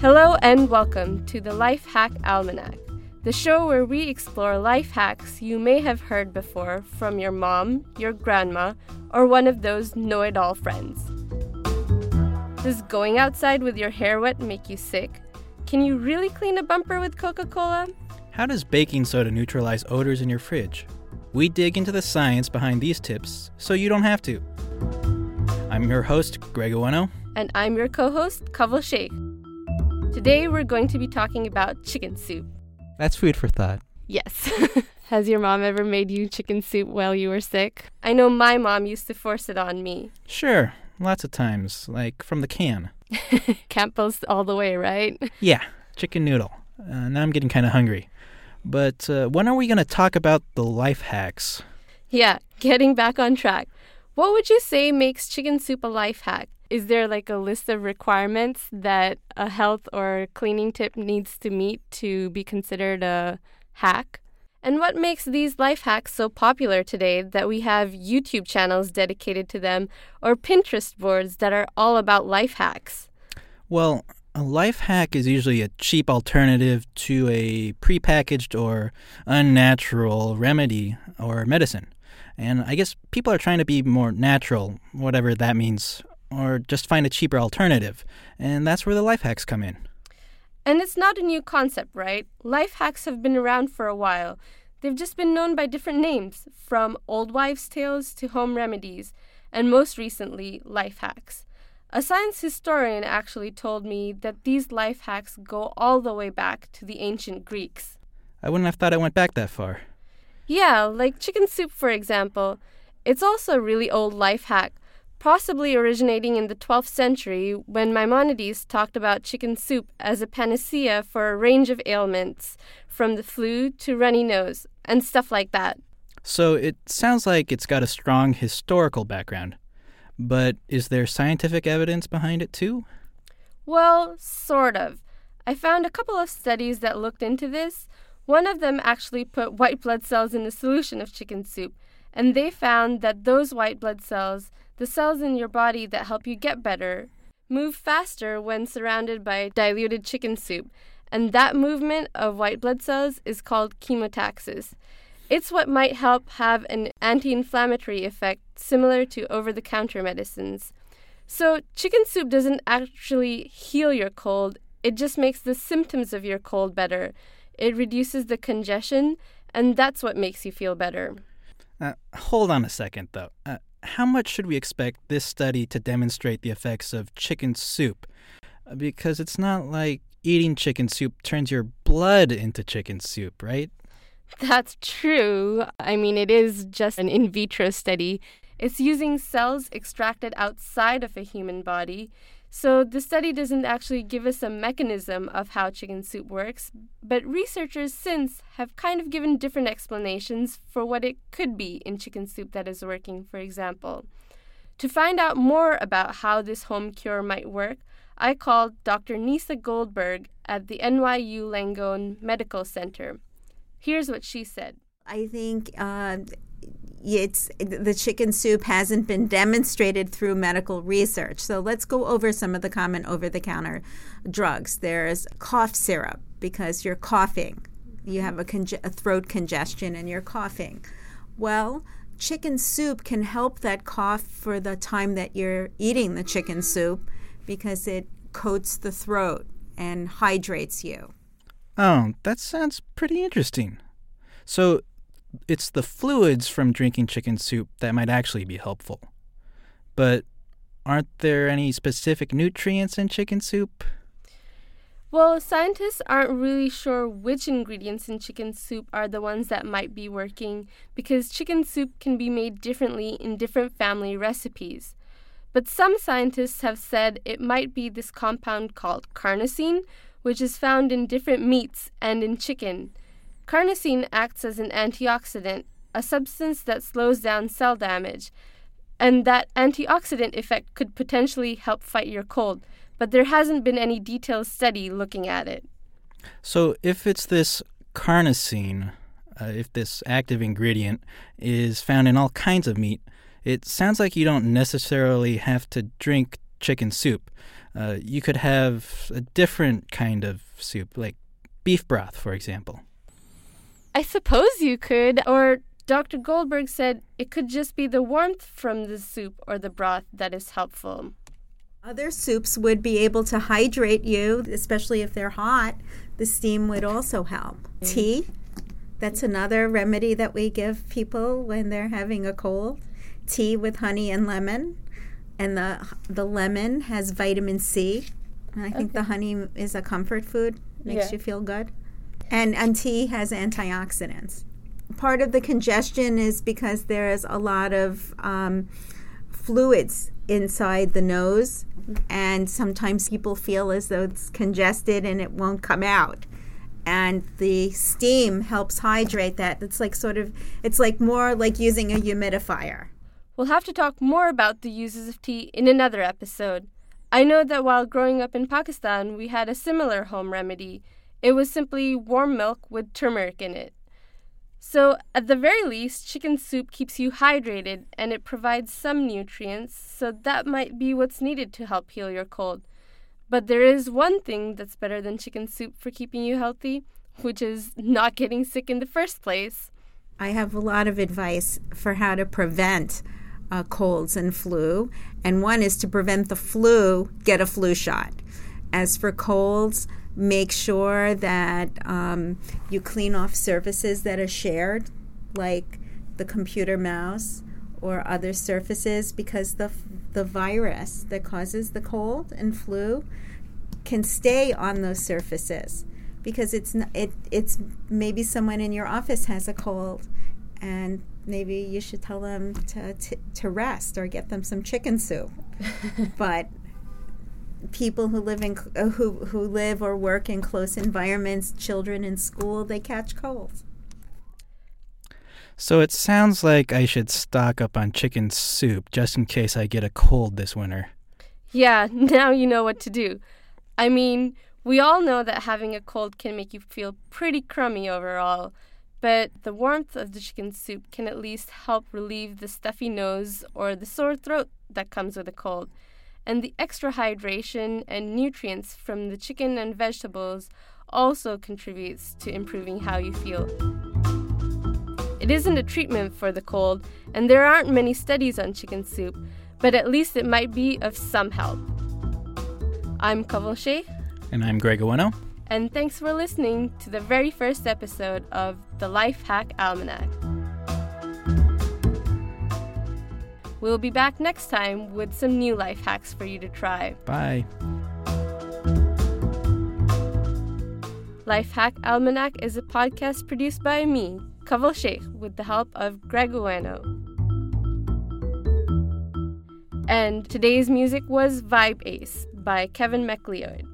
Hello and welcome to the Life Hack Almanac, the show where we explore life hacks you may have heard before from your mom, your grandma, or one of those know it all friends. Does going outside with your hair wet make you sick? Can you really clean a bumper with Coca Cola? How does baking soda neutralize odors in your fridge? We dig into the science behind these tips so you don't have to. I'm your host, Greg Oweno. And I'm your co host, Kaval Sheikh. Today we're going to be talking about chicken soup. That's food for thought. Yes. Has your mom ever made you chicken soup while you were sick? I know my mom used to force it on me. Sure, lots of times, like from the can. Campbell's all the way, right? Yeah, chicken noodle. Uh, now I'm getting kind of hungry. But uh, when are we going to talk about the life hacks? Yeah, getting back on track. What would you say makes chicken soup a life hack? Is there like a list of requirements that a health or cleaning tip needs to meet to be considered a hack? And what makes these life hacks so popular today that we have YouTube channels dedicated to them or Pinterest boards that are all about life hacks? Well, a life hack is usually a cheap alternative to a prepackaged or unnatural remedy or medicine. And I guess people are trying to be more natural, whatever that means, or just find a cheaper alternative. And that's where the life hacks come in. And it's not a new concept, right? Life hacks have been around for a while. They've just been known by different names, from old wives' tales to home remedies, and most recently, life hacks. A science historian actually told me that these life hacks go all the way back to the ancient Greeks. I wouldn't have thought I went back that far. Yeah, like chicken soup, for example. It's also a really old life hack, possibly originating in the 12th century when Maimonides talked about chicken soup as a panacea for a range of ailments, from the flu to runny nose, and stuff like that. So it sounds like it's got a strong historical background. But is there scientific evidence behind it too? Well, sort of. I found a couple of studies that looked into this. One of them actually put white blood cells in a solution of chicken soup, and they found that those white blood cells, the cells in your body that help you get better, move faster when surrounded by diluted chicken soup, and that movement of white blood cells is called chemotaxis. It's what might help have an anti inflammatory effect similar to over the counter medicines. So, chicken soup doesn't actually heal your cold, it just makes the symptoms of your cold better. It reduces the congestion, and that's what makes you feel better. Uh, hold on a second, though. Uh, how much should we expect this study to demonstrate the effects of chicken soup? Because it's not like eating chicken soup turns your blood into chicken soup, right? That's true. I mean, it is just an in vitro study. It's using cells extracted outside of a human body. So the study doesn't actually give us a mechanism of how chicken soup works, but researchers since have kind of given different explanations for what it could be in chicken soup that is working, for example. To find out more about how this home cure might work, I called Dr. Nieca Goldberg at the NYU Langone Medical Center. Here's what she said. I think uh, it's the chicken soup hasn't been demonstrated through medical research. So let's go over some of the common over-the-counter drugs. There's cough syrup because you're coughing. You have a, conge- a throat congestion and you're coughing. Well, chicken soup can help that cough for the time that you're eating the chicken soup because it coats the throat and hydrates you. Oh, that sounds pretty interesting. So, it's the fluids from drinking chicken soup that might actually be helpful. But aren't there any specific nutrients in chicken soup? Well, scientists aren't really sure which ingredients in chicken soup are the ones that might be working because chicken soup can be made differently in different family recipes. But some scientists have said it might be this compound called carnosine, which is found in different meats and in chicken. Carnosine acts as an antioxidant, a substance that slows down cell damage, and that antioxidant effect could potentially help fight your cold, but there hasn't been any detailed study looking at it. So, if it's this carnosine, uh, if this active ingredient is found in all kinds of meat, It sounds like you don't necessarily have to drink chicken soup. Uh, you could have a different kind of soup, like beef broth, for example. I suppose you could, or Dr. Goldberg said it could just be the warmth from the soup or the broth that is helpful. Other soups would be able to hydrate you, especially if they're hot. The steam would also help. Tea, that's another remedy that we give people when they're having a cold. Tea with honey and lemon. And the the lemon has vitamin C. And I think okay. the honey is a comfort food, makes yeah. you feel good. And and tea has antioxidants. Part of the congestion is because there is a lot of um, fluids inside the nose and sometimes people feel as though it's congested and it won't come out and the steam helps hydrate that it's like sort of it's like more like using a humidifier we'll have to talk more about the uses of tea in another episode i know that while growing up in pakistan we had a similar home remedy it was simply warm milk with turmeric in it so, at the very least, chicken soup keeps you hydrated and it provides some nutrients, so that might be what's needed to help heal your cold. But there is one thing that's better than chicken soup for keeping you healthy, which is not getting sick in the first place. I have a lot of advice for how to prevent uh, colds and flu, and one is to prevent the flu, get a flu shot. As for colds, make sure that um, you clean off surfaces that are shared, like the computer mouse or other surfaces, because the the virus that causes the cold and flu can stay on those surfaces because it's it it's maybe someone in your office has a cold and maybe you should tell them to to, to rest or get them some chicken soup but people who live in uh, who who live or work in close environments, children in school, they catch colds. So it sounds like I should stock up on chicken soup just in case I get a cold this winter. Yeah, now you know what to do. I mean, we all know that having a cold can make you feel pretty crummy overall, but the warmth of the chicken soup can at least help relieve the stuffy nose or the sore throat that comes with a cold and the extra hydration and nutrients from the chicken and vegetables also contributes to improving how you feel. It isn't a treatment for the cold, and there aren't many studies on chicken soup, but at least it might be of some help. I'm Kaval Sheikh. And I'm Greg Oweno. And thanks for listening to the very first episode of the Life Hack Almanac. We'll be back next time with some new life hacks for you to try. Bye. Life Hack Almanac is a podcast produced by me, Kaval Sheikh, with the help of Greg Ueno. And today's music was Vibe Ace by Kevin MacLeod.